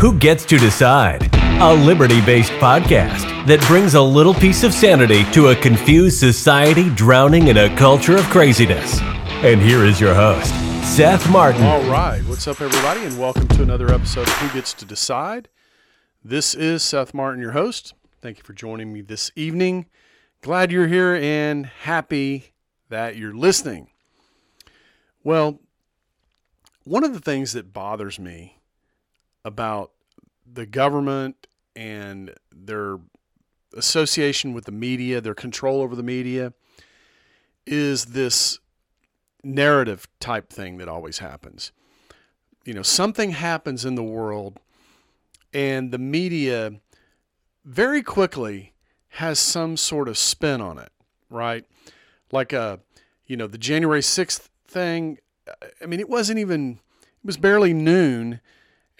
Who Gets to Decide? A liberty based podcast that brings a little piece of sanity to a confused society drowning in a culture of craziness. And here is your host, Seth Martin. All right. What's up, everybody, and welcome to another episode of Who Gets to Decide. This is Seth Martin, your host. Thank you for joining me this evening. Glad you're here and happy that you're listening. Well, one of the things that bothers me about the government and their association with the media, their control over the media, is this narrative type thing that always happens. You know, something happens in the world, and the media very quickly has some sort of spin on it, right? Like a, uh, you know, the January 6th thing. I mean, it wasn't even, it was barely noon,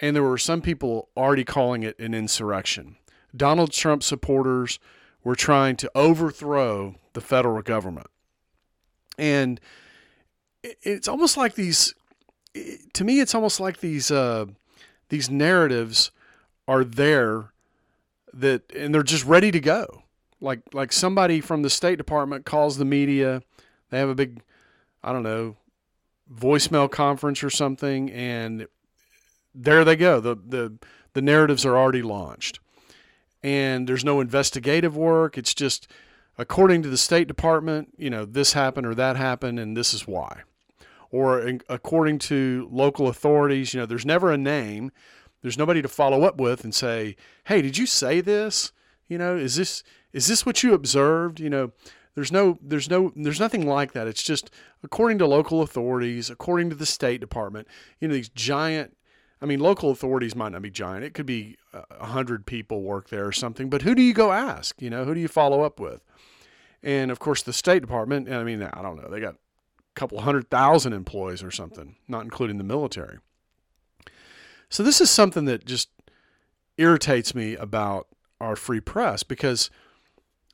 and there were some people already calling it an insurrection. Donald Trump supporters were trying to overthrow the federal government. And it's almost like these, to me, it's almost like these, uh, these narratives are there that, and they're just ready to go. Like, like somebody from the State Department calls the media, they have a big, I don't know, voicemail conference or something, and there they go. The, the, the narratives are already launched. And there's no investigative work. It's just, according to the State Department, you know, this happened or that happened, and this is why. Or in, according to local authorities, you know, there's never a name. There's nobody to follow up with and say, "Hey, did you say this? You know, is this is this what you observed?" You know, there's no there's no there's nothing like that. It's just according to local authorities, according to the State Department. You know, these giant I mean, local authorities might not be giant. It could be uh, a hundred people work there or something. But who do you go ask? You know, who do you follow up with? And of course, the State Department. I mean, I don't know. They got a couple hundred thousand employees or something, not including the military. So this is something that just irritates me about our free press because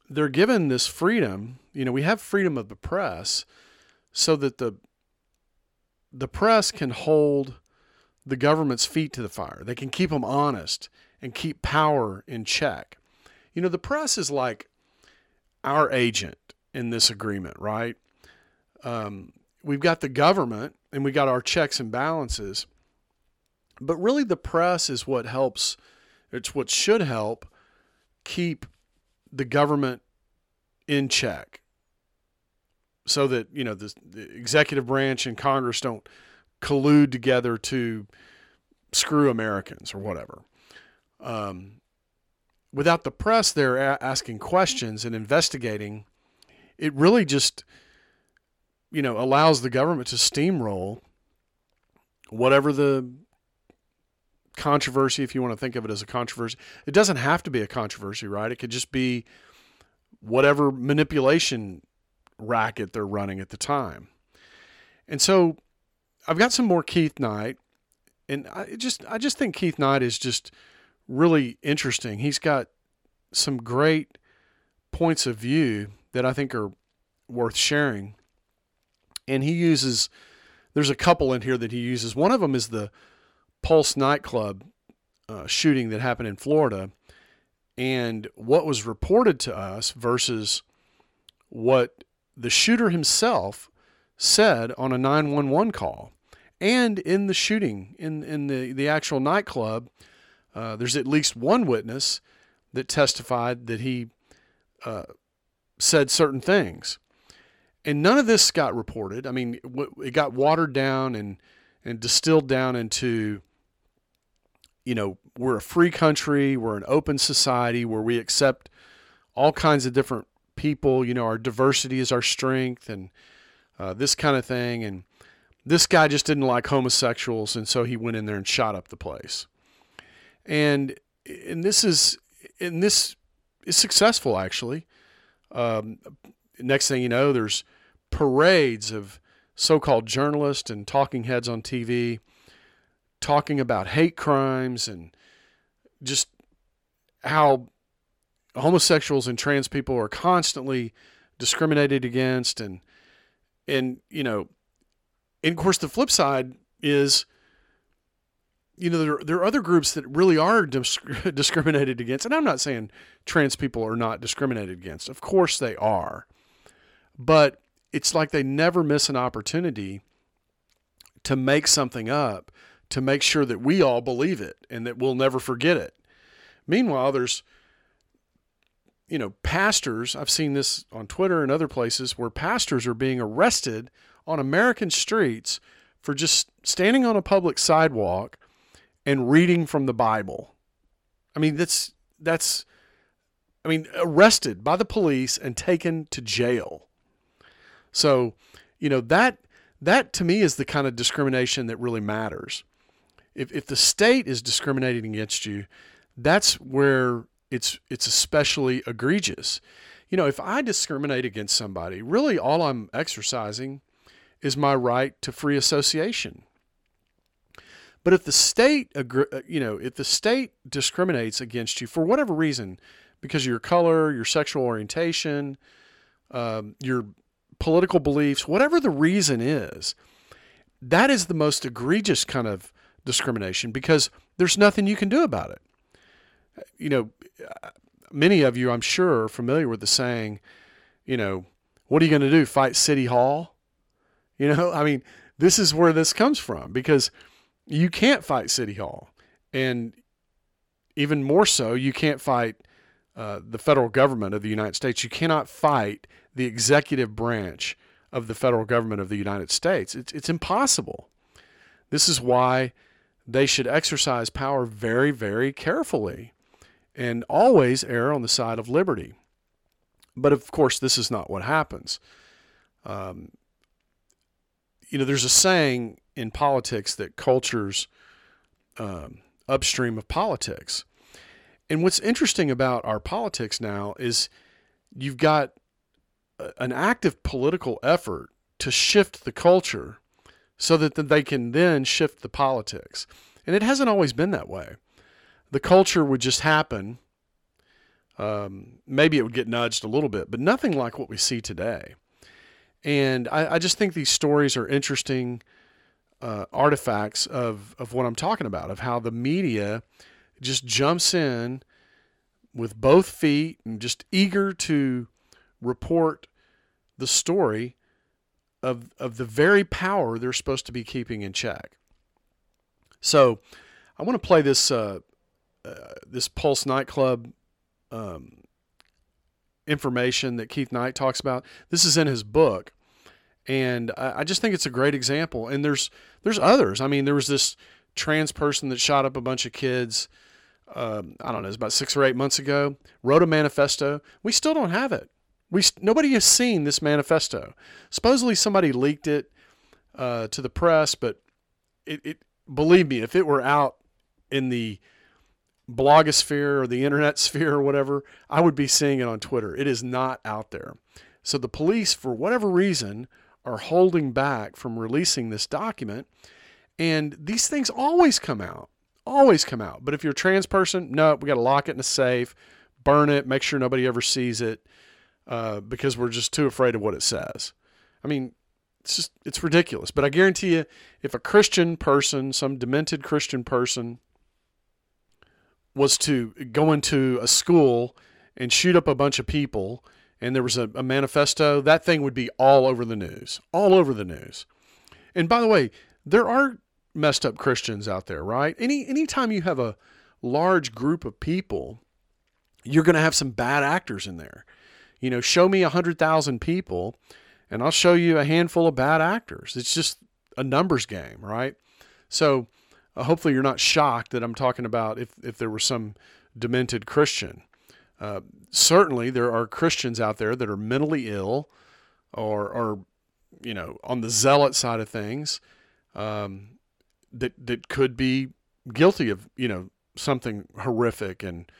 they're given this freedom. You know, we have freedom of the press so that the the press can hold the government's feet to the fire. They can keep them honest and keep power in check. You know, the press is like our agent in this agreement, right? Um, we've got the government and we got our checks and balances, but really the press is what helps, it's what should help keep the government in check so that, you know, the, the executive branch and Congress don't collude together to screw Americans or whatever. Um, without the press there a- asking questions and investigating, it really just, you know, allows the government to steamroll whatever the controversy, if you want to think of it as a controversy. It doesn't have to be a controversy, right? It could just be whatever manipulation racket they're running at the time. And so I've got some more Keith Knight, and I just I just think Keith Knight is just really interesting. He's got some great points of view that I think are worth sharing. And he uses there's a couple in here that he uses. One of them is the Pulse nightclub uh, shooting that happened in Florida, and what was reported to us versus what the shooter himself said on a 911 call and in the shooting in in the the actual nightclub. Uh, there's at least one witness that testified that he uh, said certain things, and none of this got reported. I mean, it got watered down and and distilled down into you know we're a free country, we're an open society where we accept all kinds of different people. You know, our diversity is our strength, and uh, this kind of thing, and this guy just didn't like homosexuals, and so he went in there and shot up the place. And and this is and this is successful actually. Um, next thing you know, there's parades of so-called journalists and talking heads on TV talking about hate crimes and just how homosexuals and trans people are constantly discriminated against and and you know and of course, the flip side is you know, there, there are other groups that really are dis- discriminated against. And I'm not saying trans people are not discriminated against. Of course they are. But it's like they never miss an opportunity to make something up to make sure that we all believe it and that we'll never forget it. Meanwhile, there's, you know, pastors, I've seen this on Twitter and other places where pastors are being arrested on American streets for just standing on a public sidewalk and reading from the Bible. I mean, that's that's I mean, arrested by the police and taken to jail. So, you know, that that to me is the kind of discrimination that really matters. If if the state is discriminating against you, that's where it's it's especially egregious. You know, if I discriminate against somebody, really all I'm exercising is my right to free association. But if the state, uh, you know, if the state discriminates against you for whatever reason, because of your color, your sexual orientation, um, your political beliefs, whatever the reason is, that is the most egregious kind of discrimination because there's nothing you can do about it. You know, many of you, I'm sure, are familiar with the saying, you know, what are you going to do? Fight City Hall? You know, I mean, this is where this comes from because you can't fight City Hall. And even more so, you can't fight uh, the federal government of the United States. You cannot fight the executive branch of the federal government of the United States. It's, it's impossible. This is why they should exercise power very, very carefully and always err on the side of liberty. But of course, this is not what happens. Um, you know, there's a saying in politics that culture's um, upstream of politics. And what's interesting about our politics now is you've got an active political effort to shift the culture so that they can then shift the politics. And it hasn't always been that way. The culture would just happen. Um, maybe it would get nudged a little bit, but nothing like what we see today. And I, I just think these stories are interesting uh, artifacts of, of what I'm talking about, of how the media just jumps in with both feet and just eager to report the story of, of the very power they're supposed to be keeping in check. So I want to play this uh, uh, this Pulse nightclub um, information that Keith Knight talks about. This is in his book, and I, just think it's a great example. And there's there's others. I mean, there was this trans person that shot up a bunch of kids. Um, I don't know, it's about six or eight months ago. Wrote a manifesto. We still don't have it. We nobody has seen this manifesto. Supposedly somebody leaked it uh, to the press, but it, it believe me, if it were out in the blogosphere or the internet sphere or whatever, I would be seeing it on Twitter. It is not out there. So the police, for whatever reason, are holding back from releasing this document. And these things always come out, always come out. But if you're a trans person, no, we got to lock it in a safe, burn it, make sure nobody ever sees it, uh, because we're just too afraid of what it says. I mean, it's just it's ridiculous. But I guarantee you, if a Christian person, some demented Christian person, was to go into a school and shoot up a bunch of people and there was a, a, manifesto, that thing would be all over the news, all over the news. And by the way, there are messed up Christians out there, right? Any anytime you have a large group of people, you're going to have some bad actors in there. You know, show me a hundred thousand people, and I'll show you a handful of bad actors. It's just a numbers game, right? So, uh, hopefully, you're not shocked that I'm talking about if if there were some demented Christian. Uh, certainly, there are Christians out there that are mentally ill or, or you know, on the zealot side of things um, that, that could be guilty of, you know, something horrific and,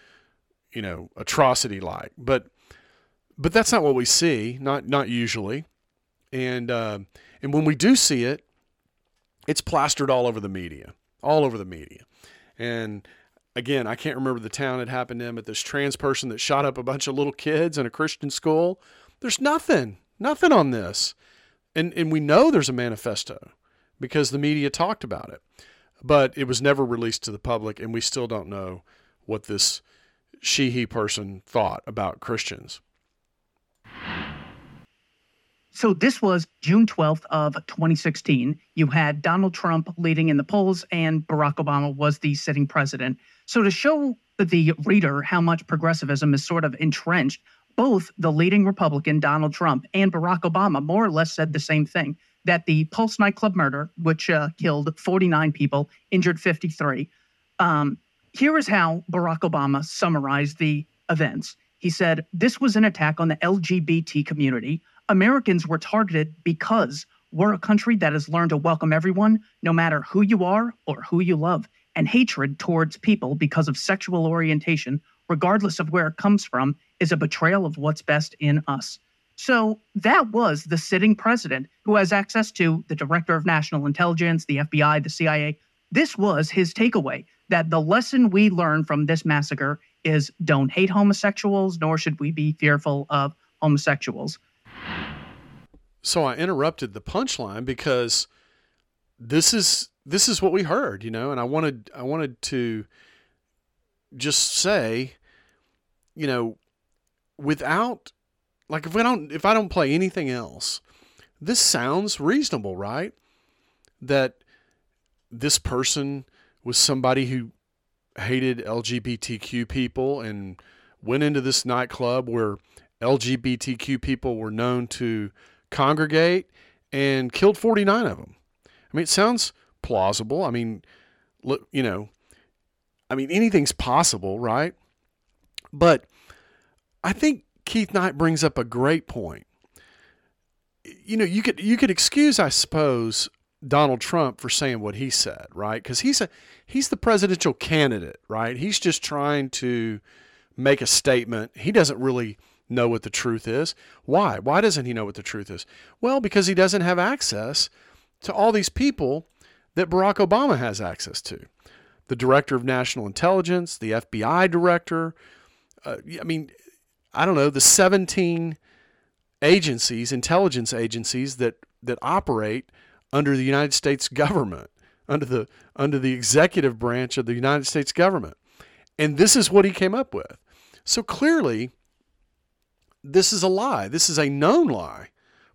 you know, atrocity like. But, but that's not what we see, not, not usually. And, uh, and when we do see it, it's plastered all over the media, all over the media. And again, I can't remember the town it happened in, but this trans person that shot up a bunch of little kids in a Christian school. There's nothing, nothing on this. And, and we know there's a manifesto because the media talked about it. but it was never released to the public, and we still don't know what this she he person thought about Christians. So this was June 12th of 2016. You had Donald Trump leading in the polls and Barack Obama was the sitting president. So to show the reader how much progressivism is sort of entrenched, both the leading Republican Donald Trump and Barack Obama more or less said the same thing that the Pulse nightclub murder, which uh, killed 49 people, injured 53. Um, here is how Barack Obama summarized the events. He said, This was an attack on the LGBT community Americans were targeted because we're a country that has learned to welcome everyone, no matter who you are or who you love. And hatred towards people because of sexual orientation, regardless of where it comes from, is a betrayal of what's best in us. So that was the sitting president who has access to the director of national intelligence, the FBI, the CIA. This was his takeaway that the lesson we learn from this massacre is don't hate homosexuals, nor should we be fearful of homosexuals. So I interrupted the punchline because this is this is what we heard, you know, and I wanted I wanted to just say, you know, without like if we don't if I don't play anything else, this sounds reasonable, right? That this person was somebody who hated LGBTQ people and went into this nightclub where LGBTQ people were known to congregate and killed 49 of them. I mean, it sounds plausible. I mean, look, you know, I mean, anything's possible, right? But I think Keith Knight brings up a great point. You know, you could you could excuse, I suppose, Donald Trump for saying what he said, right? Because he's a he's the presidential candidate, right? He's just trying to make a statement. He doesn't really know what the truth is. Why? Why doesn't he know what the truth is? Well, because he doesn't have access to all these people that Barack Obama has access to. The director of national intelligence, the FBI director. Uh, I mean, I don't know, the 17 agencies, intelligence agencies that, that operate under the United States government, under the, under the executive branch of the United States government. And this is what he came up with. So clearly, this is a lie. This is a known lie.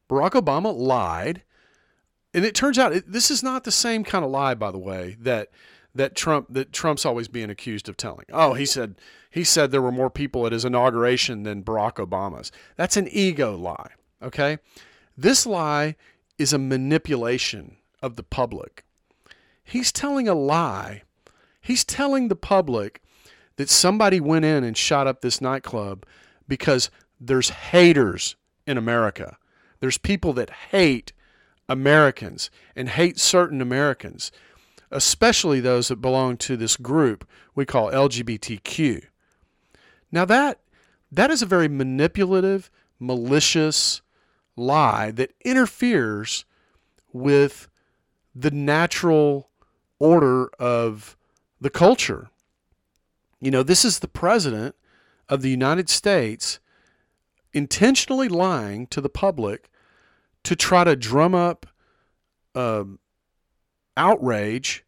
Barack Obama lied. And it turns out it, this is not the same kind of lie, by the way, that that Trump that Trump's always being accused of telling. Oh, he said he said there were more people at his inauguration than Barack Obama's. That's an ego lie. Okay, this lie is a manipulation of the public. He's telling a lie. He's telling the public that somebody went in and shot up this nightclub because there's haters in America. There's people that hate Americans and hate certain Americans, especially those that belong to this group we call LGBTQ. Now that that is a very manipulative, malicious lie that interferes with the natural order of the culture. You know, this is the president of the United States intentionally lying to the public to try to drum up um, outrage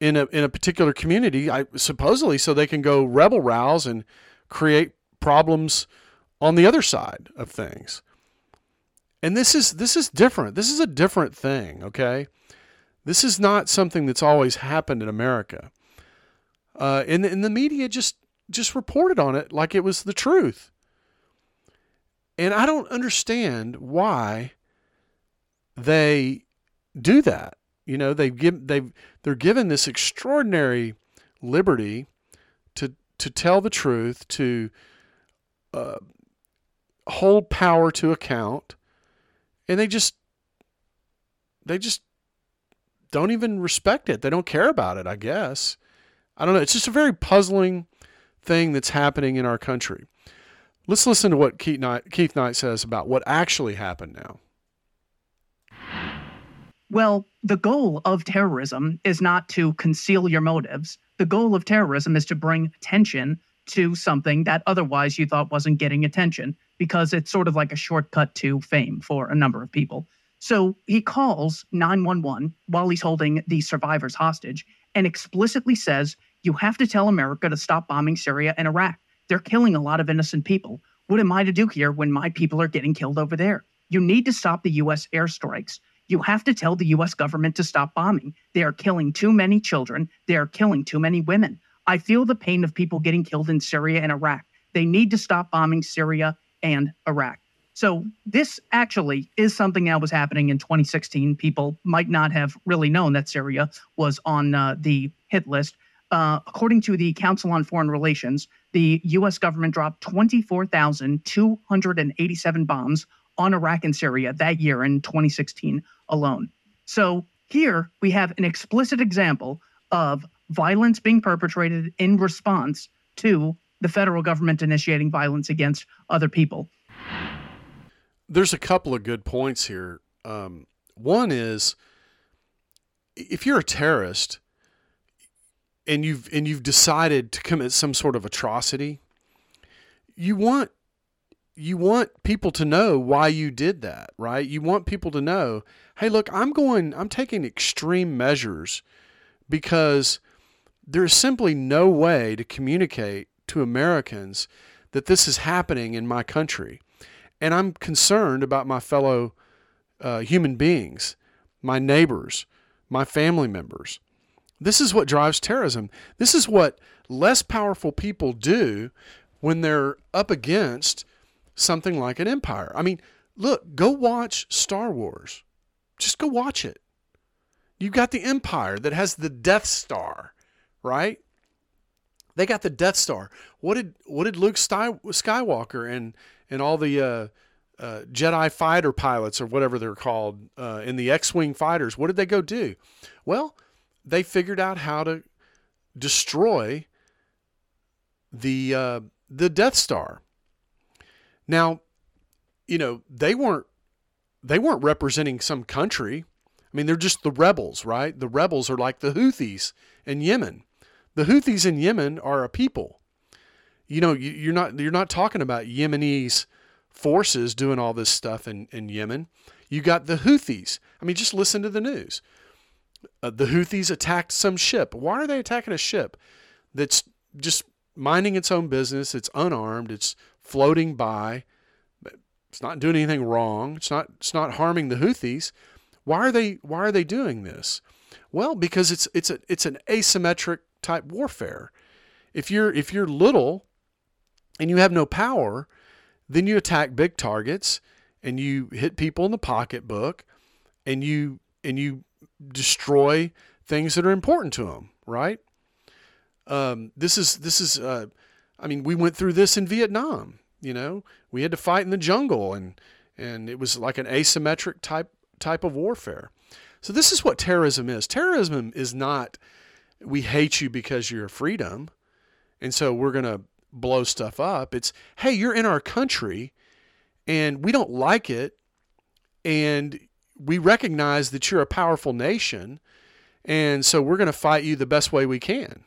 in a in a particular community, I, supposedly so they can go rebel rouse and create problems on the other side of things. And this is this is different. This is a different thing, okay? This is not something that's always happened in America. Uh, and, and the media just just reported on it like it was the truth. And I don't understand why they do that. You know, they give they they're given this extraordinary liberty to to tell the truth, to uh, hold power to account, and they just they just don't even respect it. They don't care about it. I guess I don't know. It's just a very puzzling thing that's happening in our country. Let's listen to what Keith Knight, Keith Knight says about what actually happened now. Well, the goal of terrorism is not to conceal your motives. The goal of terrorism is to bring attention to something that otherwise you thought wasn't getting attention because it's sort of like a shortcut to fame for a number of people. So he calls 911 while he's holding the survivors hostage and explicitly says you have to tell America to stop bombing Syria and Iraq. They're killing a lot of innocent people. What am I to do here when my people are getting killed over there? You need to stop the U.S. airstrikes. You have to tell the U.S. government to stop bombing. They are killing too many children. They are killing too many women. I feel the pain of people getting killed in Syria and Iraq. They need to stop bombing Syria and Iraq. So, this actually is something that was happening in 2016. People might not have really known that Syria was on uh, the hit list. Uh, according to the Council on Foreign Relations, the U.S. government dropped 24,287 bombs on Iraq and Syria that year in 2016 alone. So here we have an explicit example of violence being perpetrated in response to the federal government initiating violence against other people. There's a couple of good points here. Um, one is if you're a terrorist and you've and you've decided to commit some sort of atrocity, you want you want people to know why you did that, right? You want people to know, hey, look, I'm going, I'm taking extreme measures because there's simply no way to communicate to Americans that this is happening in my country. And I'm concerned about my fellow uh, human beings, my neighbors, my family members. This is what drives terrorism. This is what less powerful people do when they're up against something like an empire. I mean, look, go watch Star Wars. Just go watch it. You've got the empire that has the Death Star, right? They got the Death Star. What did what did Luke Skywalker and and all the uh, uh, Jedi fighter pilots or whatever they're called uh, in the X-wing fighters? What did they go do? Well, they figured out how to destroy the uh, the Death Star. Now, you know, they weren't they weren't representing some country. I mean, they're just the rebels, right? The rebels are like the Houthis in Yemen. The Houthis in Yemen are a people. You know, you're not you're not talking about Yemenis forces doing all this stuff in, in Yemen. You got the Houthis. I mean, just listen to the news. Uh, the Houthis attacked some ship. Why are they attacking a ship that's just minding its own business? It's unarmed. It's floating by. It's not doing anything wrong. It's not it's not harming the Houthis. Why are they why are they doing this? Well, because it's it's a it's an asymmetric type warfare. If you're if you're little and you have no power, then you attack big targets and you hit people in the pocketbook and you and you destroy things that are important to them, right? Um, this is this is uh, I mean, we went through this in Vietnam. You know, we had to fight in the jungle, and and it was like an asymmetric type type of warfare. So this is what terrorism is. Terrorism is not we hate you because you're a freedom, and so we're gonna blow stuff up. It's hey, you're in our country, and we don't like it, and we recognize that you're a powerful nation, and so we're gonna fight you the best way we can.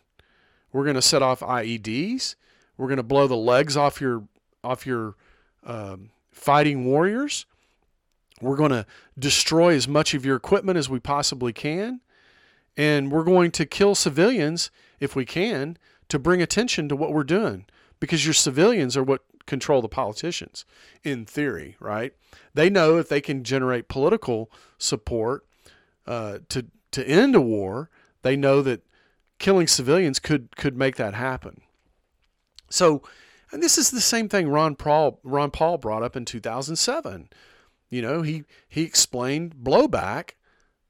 We're gonna set off IEDs. We're going to blow the legs off your off your um, fighting warriors. We're going to destroy as much of your equipment as we possibly can. And we're going to kill civilians if we can to bring attention to what we're doing because your civilians are what control the politicians in theory, right? They know if they can generate political support uh, to to end a war, they know that killing civilians could could make that happen. So, and this is the same thing Ron Paul Ron Paul brought up in 2007. You know, he he explained blowback,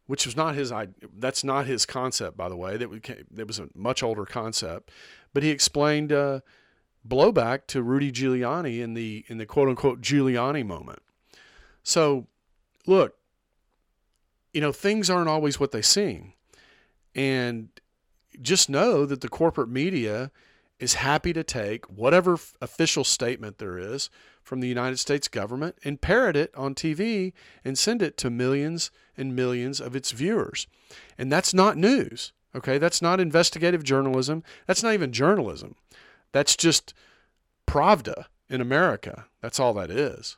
which was not his that's not his concept by the way. That that was a much older concept, but he explained uh, blowback to Rudy Giuliani in the in the quote unquote Giuliani moment. So, look, you know, things aren't always what they seem. And just know that the corporate media is happy to take whatever official statement there is from the United States government and parrot it on TV and send it to millions and millions of its viewers. And that's not news. Okay, that's not investigative journalism. That's not even journalism. That's just Pravda in America. That's all that is.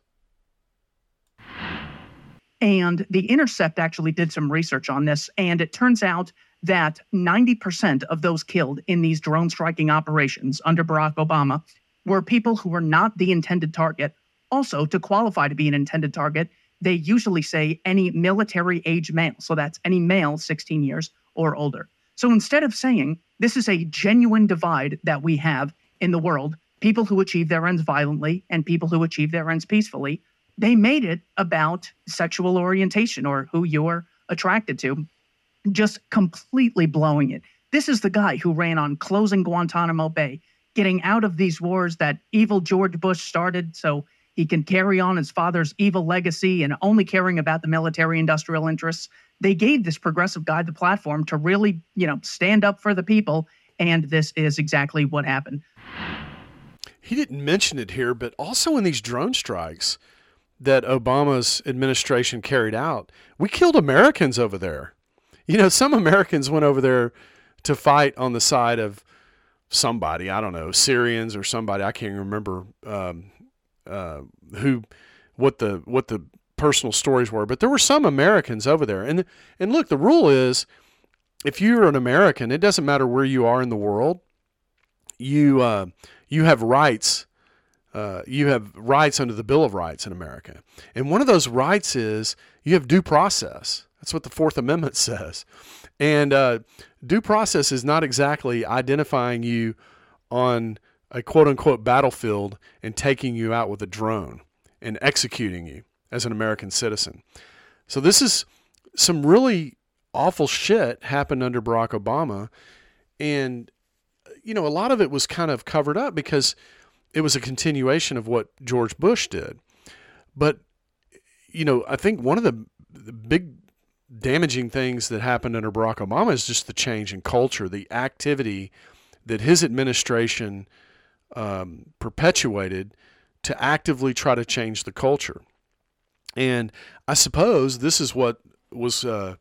And The Intercept actually did some research on this, and it turns out that 90% of those killed in these drone striking operations under Barack Obama were people who were not the intended target. Also, to qualify to be an intended target, they usually say any military age male. So that's any male 16 years or older. So instead of saying this is a genuine divide that we have in the world, people who achieve their ends violently and people who achieve their ends peacefully, they made it about sexual orientation or who you're attracted to, just completely blowing it. This is the guy who ran on closing Guantanamo Bay, getting out of these wars that evil George Bush started so he can carry on his father's evil legacy and only caring about the military industrial interests. They gave this progressive guy the platform to really, you know, stand up for the people. And this is exactly what happened. He didn't mention it here, but also in these drone strikes that Obama's administration carried out, we killed Americans over there. You know, some Americans went over there to fight on the side of somebody, I don't know, Syrians or somebody, I can't remember um, uh, who, what the, what the personal stories were, but there were some Americans over there. And, and look, the rule is if you're an American, it doesn't matter where you are in the world, you, uh, you have rights. Uh, you have rights under the Bill of Rights in America. And one of those rights is you have due process. That's what the Fourth Amendment says. And uh, due process is not exactly identifying you on a quote unquote battlefield and taking you out with a drone and executing you as an American citizen. So this is some really awful shit happened under Barack Obama. And you know, a lot of it was kind of covered up because it was a continuation of what George Bush did. But, you know, I think one of the, the big damaging things that happened under Barack Obama is just the change in culture, the activity that his administration um, perpetuated to actively try to change the culture. And I suppose this is what was uh,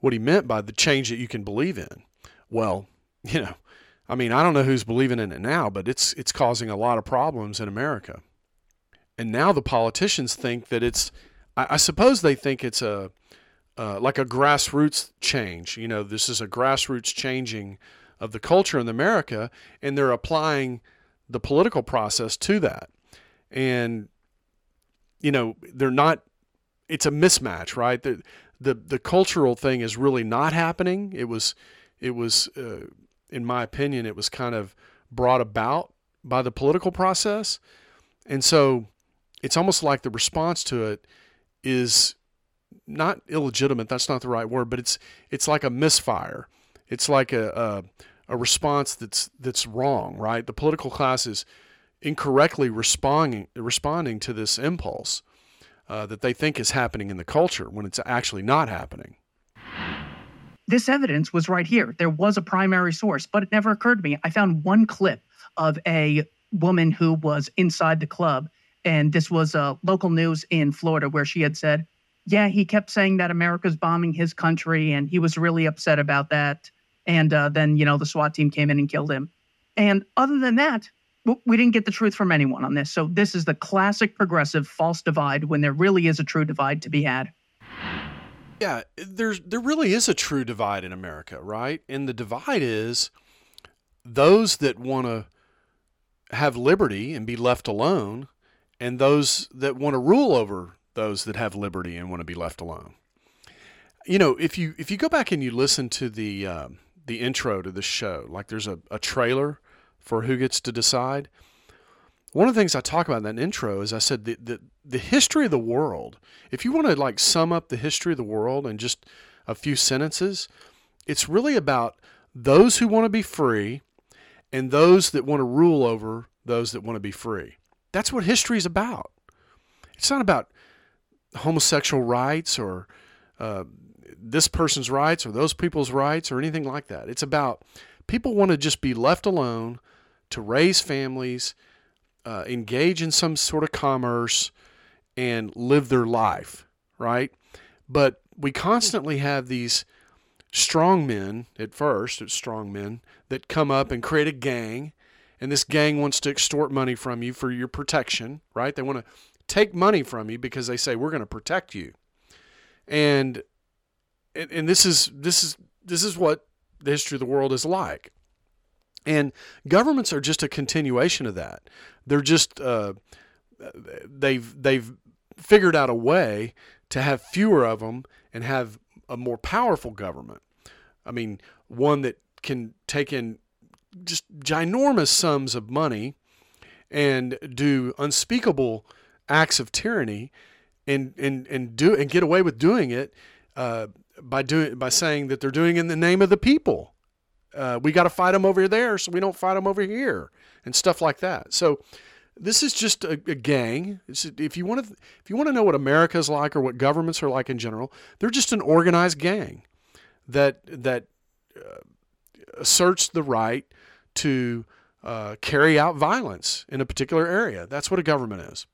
what he meant by the change that you can believe in. Well, you know, I mean, I don't know who's believing in it now, but it's it's causing a lot of problems in America. And now the politicians think that it's, I, I suppose they think it's a, uh, like a grassroots change. You know, this is a grassroots changing of the culture in America, and they're applying the political process to that. And, you know, they're not, it's a mismatch, right? The, the, the cultural thing is really not happening. It was, it was, uh, in my opinion, it was kind of brought about by the political process. And so it's almost like the response to it is not illegitimate, that's not the right word, but it's it's like a misfire. It's like a, a, a response that's that's wrong, right? The political class is incorrectly responding responding to this impulse uh, that they think is happening in the culture when it's actually not happening this evidence was right here. There was a primary source, but it never occurred to me. I found one clip of a woman who was inside the club, and this was uh, local news in Florida where she had said, Yeah, he kept saying that America's bombing his country, and he was really upset about that. And uh, then, you know, the SWAT team came in and killed him. And other than that, we didn't get the truth from anyone on this. So this is the classic progressive false divide when there really is a true divide to be had. Yeah, there's there really is a true divide in America, right? And the divide is those that want to have liberty and be left alone, and those that want to rule over those that have liberty and want to be left alone. You know, if you if you go back and you listen to the um, the intro to the show, like there's a, a trailer for who gets to decide. One of the things I talk about in that intro is I said the, the, the history of the world. If you want to like sum up the history of the world in just a few sentences, it's really about those who want to be free and those that want to rule over those that want to be free. That's what history is about. It's not about homosexual rights or uh, this person's rights or those people's rights or anything like that. It's about people want to just be left alone to raise families uh, engage in some sort of commerce and live their life, right? But we constantly have these strong men, at first, it's strong men, that come up and create a gang. And this gang wants to extort money from you for your protection, right? They want to take money from you because they say, we're going to protect you. And, and, this is, this is, this is what the history of the world is like. And governments are just a continuation of that. They're just uh, they've they've figured out a way to have fewer of them and have a more powerful government. I mean, one that can take in just ginormous sums of money and do unspeakable acts of tyranny and and and do and get away with doing it uh, by doing by saying that they're doing in the name of the people. Uh, we got to fight them over there, so we don't fight them over here, and stuff like that. So this is just a, a gang. It's, if you want to, if you want to know what America is like or what governments are like in general, they're just an organized gang that that uh, asserts the right to uh, carry out violence in a particular area. That's what a government is.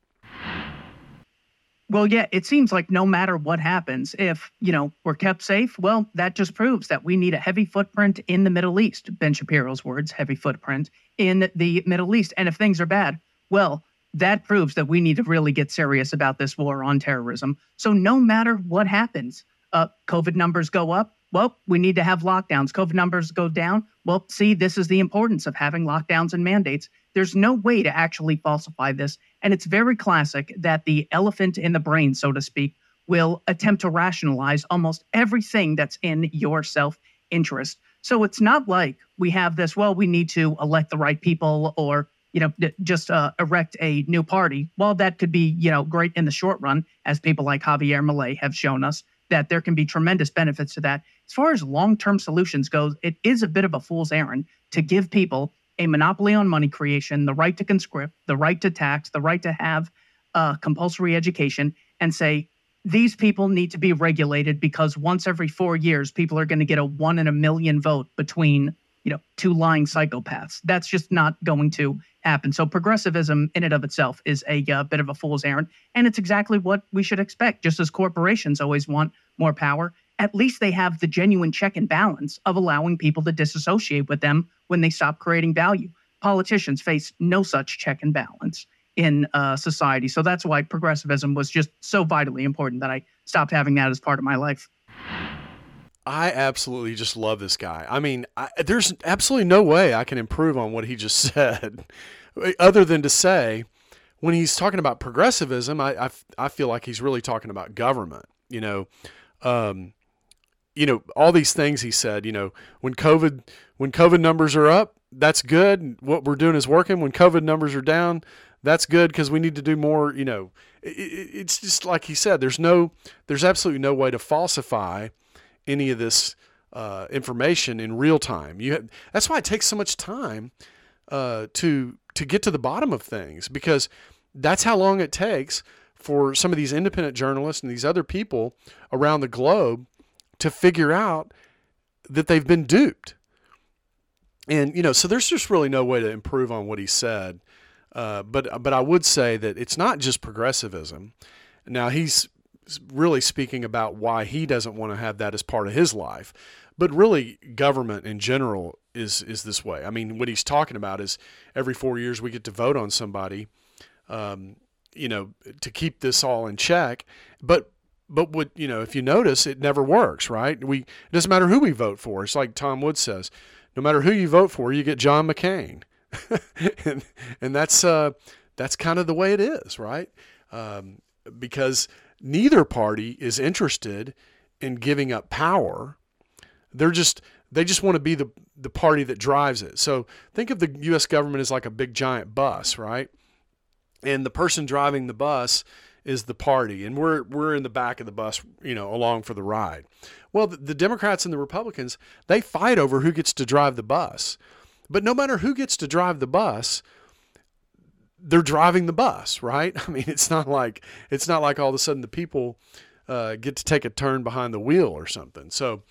Well, yeah, it seems like no matter what happens, if, you know, we're kept safe, well, that just proves that we need a heavy footprint in the Middle East. Ben Shapiro's words, heavy footprint in the Middle East. And if things are bad, well, that proves that we need to really get serious about this war on terrorism. So no matter what happens, uh, COVID numbers go up. Well, we need to have lockdowns. COVID numbers go down. Well, see, this is the importance of having lockdowns and mandates. There's no way to actually falsify this. And it's very classic that the elephant in the brain, so to speak, will attempt to rationalize almost everything that's in your self interest. So it's not like we have this, well, we need to elect the right people or, you know, just uh, erect a new party. While that could be, you know, great in the short run, as people like Javier Milei have shown us, that there can be tremendous benefits to that. As far as long term solutions goes, it is a bit of a fool's errand to give people a monopoly on money creation, the right to conscript, the right to tax, the right to have uh, compulsory education, and say these people need to be regulated because once every four years, people are going to get a one in a million vote between you know two lying psychopaths. That's just not going to happen. So progressivism in and of itself is a uh, bit of a fool's errand, and it's exactly what we should expect. Just as corporations always want more power, at least they have the genuine check and balance of allowing people to disassociate with them when they stop creating value. Politicians face no such check and balance in uh, society. So that's why progressivism was just so vitally important that I stopped having that as part of my life. I absolutely just love this guy. I mean, I, there's absolutely no way I can improve on what he just said, other than to say, when he's talking about progressivism, I, I, I feel like he's really talking about government. You know, um, you know all these things he said you know when covid when covid numbers are up that's good. What we're doing is working. When covid numbers are down that's good because we need to do more you know. It, it's just like he said there's no there's absolutely no way to falsify any of this uh, information in real time. You have, that's why it takes so much time uh, to to get to the bottom of things because that's how long it takes for some of these independent journalists and these other people around the globe to figure out that they've been duped. And you know, so there's just really no way to improve on what he said. Uh, but but I would say that it's not just progressivism. Now he's really speaking about why he doesn't want to have that as part of his life, but really government in general is is this way. I mean, what he's talking about is every four years we get to vote on somebody, um, you know, to keep this all in check. But but what you know, if you notice, it never works, right? We it doesn't matter who we vote for. It's like Tom Woods says, no matter who you vote for, you get John McCain, and and that's uh, that's kind of the way it is, right? Um, because neither party is interested in giving up power. They're just they just want to be the the party that drives it. So think of the U.S. government as like a big giant bus, right? And the person driving the bus is the party, and we're we're in the back of the bus, you know, along for the ride. Well, the, the Democrats and the Republicans they fight over who gets to drive the bus, but no matter who gets to drive the bus, they're driving the bus, right? I mean, it's not like it's not like all of a sudden the people uh, get to take a turn behind the wheel or something. So,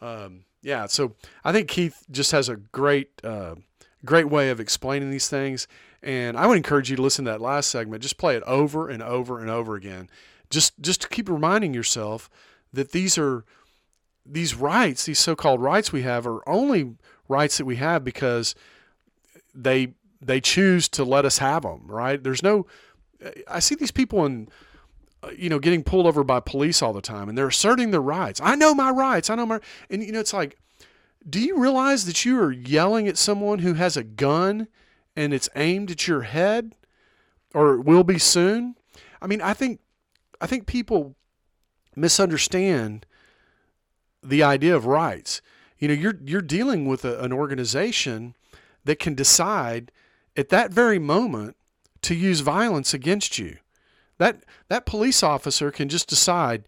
um, yeah, so I think Keith just has a great, uh, great way of explaining these things, and I would encourage you to listen to that last segment. Just play it over and over and over again. Just just to keep reminding yourself that these are these rights, these so-called rights we have are only rights that we have because they they choose to let us have them, right? There's no I see these people in you know getting pulled over by police all the time and they're asserting their rights. I know my rights. I know my and you know it's like Do you realize that you are yelling at someone who has a gun and it's aimed at your head or it will be soon? I mean, I think I think people misunderstand the idea of rights. You know, you're you're dealing with a, an organization that can decide at that very moment to use violence against you. That that police officer can just decide,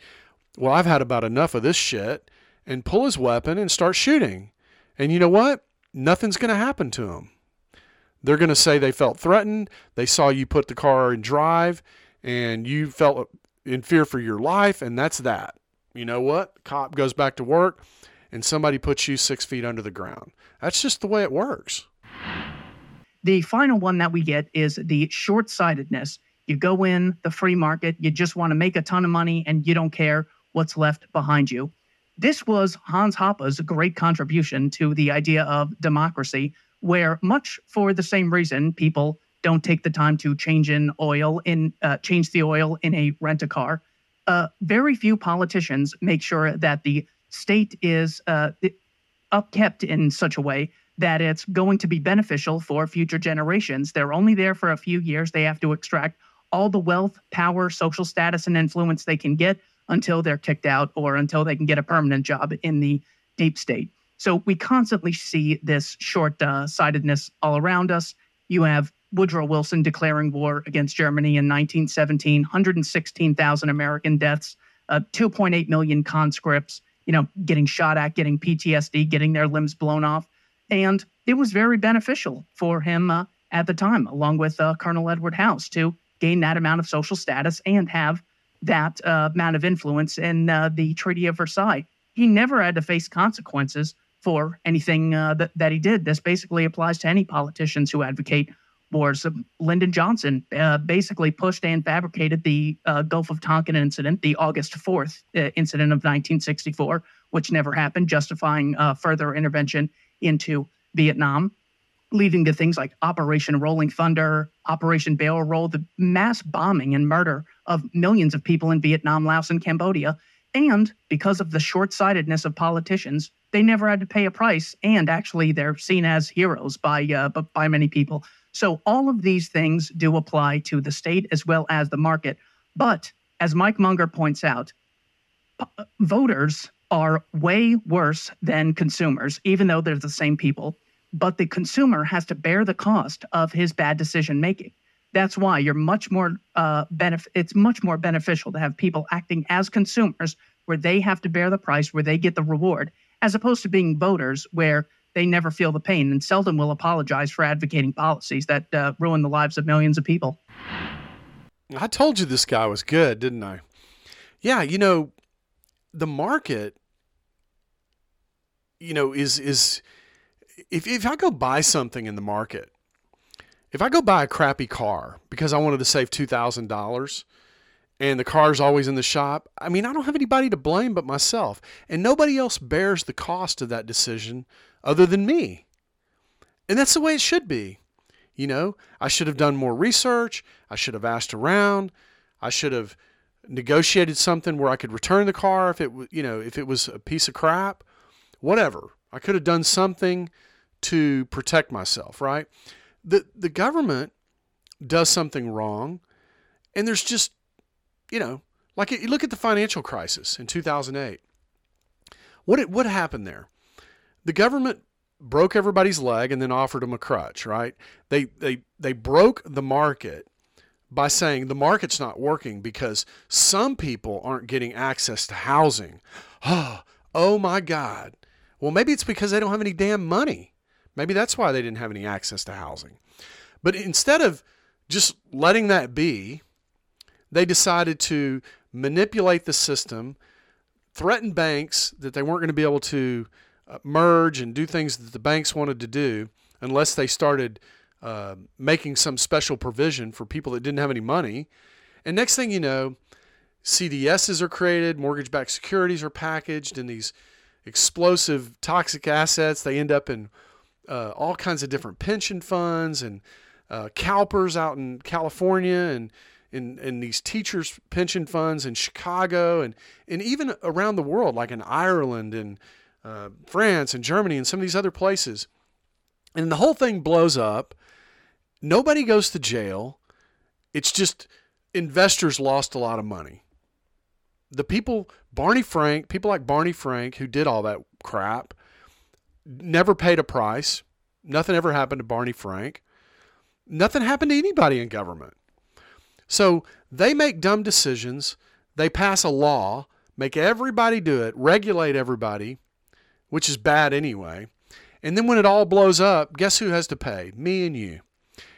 well, I've had about enough of this shit and pull his weapon and start shooting. And you know what? Nothing's going to happen to him. They're going to say they felt threatened, they saw you put the car in drive and you felt in fear for your life and that's that. You know what? Cop goes back to work and somebody puts you 6 feet under the ground. That's just the way it works. The final one that we get is the short sightedness. You go in the free market, you just want to make a ton of money, and you don't care what's left behind you. This was Hans Hoppe's great contribution to the idea of democracy, where much for the same reason people don't take the time to change in oil in uh, change the oil in a rent a car. Uh, very few politicians make sure that the state is uh, upkept in such a way that it's going to be beneficial for future generations. They're only there for a few years. They have to extract all the wealth, power, social status, and influence they can get until they're kicked out or until they can get a permanent job in the deep state. So we constantly see this short uh, sightedness all around us. You have Woodrow Wilson declaring war against Germany in 1917, 116,000 American deaths, uh, 2.8 million conscripts, you know, getting shot at, getting PTSD, getting their limbs blown off. And it was very beneficial for him uh, at the time, along with uh, Colonel Edward House, to gain that amount of social status and have that uh, amount of influence in uh, the Treaty of Versailles. He never had to face consequences for anything uh, that, that he did. This basically applies to any politicians who advocate wars. Lyndon Johnson uh, basically pushed and fabricated the Gulf of Tonkin incident, the August 4th incident of 1964, which never happened, justifying further intervention into Vietnam, leading to things like Operation Rolling Thunder, Operation Barrel Roll, the mass bombing and murder of millions of people in Vietnam, Laos, and Cambodia. And because of the short sightedness of politicians, they never had to pay a price. And actually, they're seen as heroes by, uh, by many people. So, all of these things do apply to the state as well as the market. But as Mike Munger points out, p- voters are way worse than consumers, even though they're the same people. But the consumer has to bear the cost of his bad decision making. That's why you're much more uh, benef- It's much more beneficial to have people acting as consumers, where they have to bear the price, where they get the reward, as opposed to being voters, where they never feel the pain and seldom will apologize for advocating policies that uh, ruin the lives of millions of people. I told you this guy was good, didn't I? Yeah, you know, the market, you know, is is if if I go buy something in the market, if I go buy a crappy car because I wanted to save two thousand dollars, and the car's always in the shop, I mean, I don't have anybody to blame but myself, and nobody else bears the cost of that decision other than me, and that's the way it should be. You know, I should have done more research. I should have asked around. I should have negotiated something where I could return the car if it you know if it was a piece of crap, whatever. I could have done something to protect myself, right? The the government does something wrong, and there's just you know like you look at the financial crisis in 2008. What it, what happened there? The government broke everybody's leg and then offered them a crutch, right? They they they broke the market by saying the market's not working because some people aren't getting access to housing. Oh, oh my God. Well, maybe it's because they don't have any damn money. Maybe that's why they didn't have any access to housing. But instead of just letting that be, they decided to manipulate the system, threaten banks that they weren't going to be able to uh, merge and do things that the banks wanted to do unless they started uh, making some special provision for people that didn't have any money. And next thing you know, CDSs are created, mortgage backed securities are packaged and these explosive, toxic assets. They end up in uh, all kinds of different pension funds and uh, CalPERS out in California and in, in these teachers' pension funds in Chicago and, and even around the world, like in Ireland and uh, France and Germany and some of these other places. And the whole thing blows up. Nobody goes to jail. It's just investors lost a lot of money. The people, Barney Frank, people like Barney Frank, who did all that crap, never paid a price. Nothing ever happened to Barney Frank. Nothing happened to anybody in government. So they make dumb decisions. They pass a law, make everybody do it, regulate everybody, which is bad anyway. And then when it all blows up, guess who has to pay? Me and you.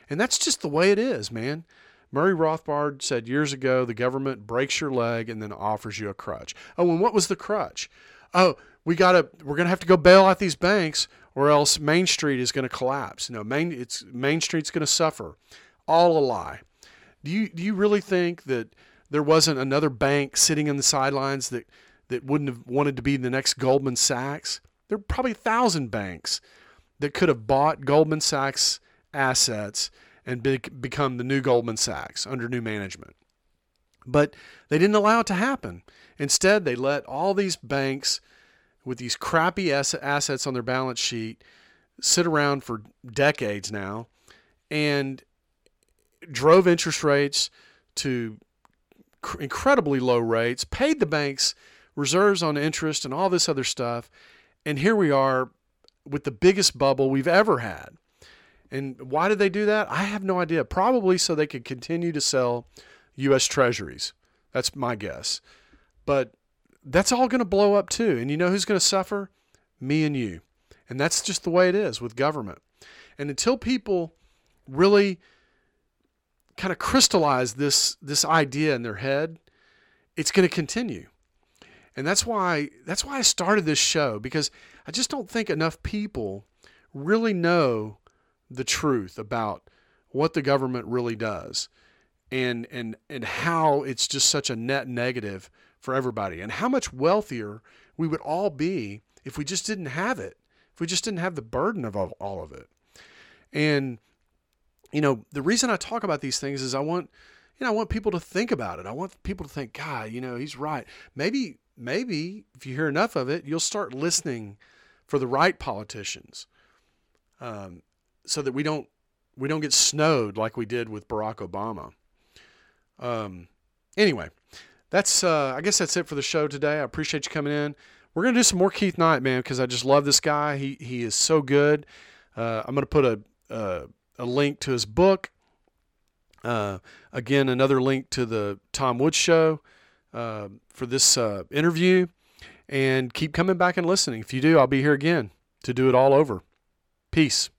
And that's just the way it is, man. Murray Rothbard said years ago the government breaks your leg and then offers you a crutch. Oh, and what was the crutch? Oh, we got to we're to have to go bail out these banks or else Main Street is to collapse. No, Main it's Main Street's to suffer. All a lie. Do you do you really think that there wasn't another bank sitting in the sidelines that that wouldn't have wanted to be the next Goldman Sachs? There are probably a thousand banks that could have bought Goldman Sachs assets and be, become the new Goldman Sachs under new management. But they didn't allow it to happen. Instead, they let all these banks with these crappy assets on their balance sheet sit around for decades now and drove interest rates to incredibly low rates, paid the banks reserves on interest and all this other stuff. And here we are with the biggest bubble we've ever had. And why did they do that? I have no idea. Probably so they could continue to sell U.S. treasuries. That's my guess. But that's all going to blow up too. And you know who's going to suffer? Me and you. And that's just the way it is with government. And until people really kind of crystallize this this idea in their head, it's going to continue. And that's why that's why I started this show because I just don't think enough people really know the truth about what the government really does and and and how it's just such a net negative for everybody and how much wealthier we would all be if we just didn't have it if we just didn't have the burden of all, all of it and you know the reason i talk about these things is i want you know i want people to think about it i want people to think god you know he's right maybe maybe if you hear enough of it you'll start listening for the right politicians um, so that we don't we don't get snowed like we did with Barack Obama. Um, anyway, that's uh, I guess that's it for the show today. I appreciate you coming in. We're gonna do some more Keith Knight, man, because I just love this guy. He he is so good. Uh, I'm gonna put a, a, a link to his book. Uh, again, another link to the Tom Woods show uh, for this uh, interview, and keep coming back and listening. If you do, I'll be here again to do it all over. Peace.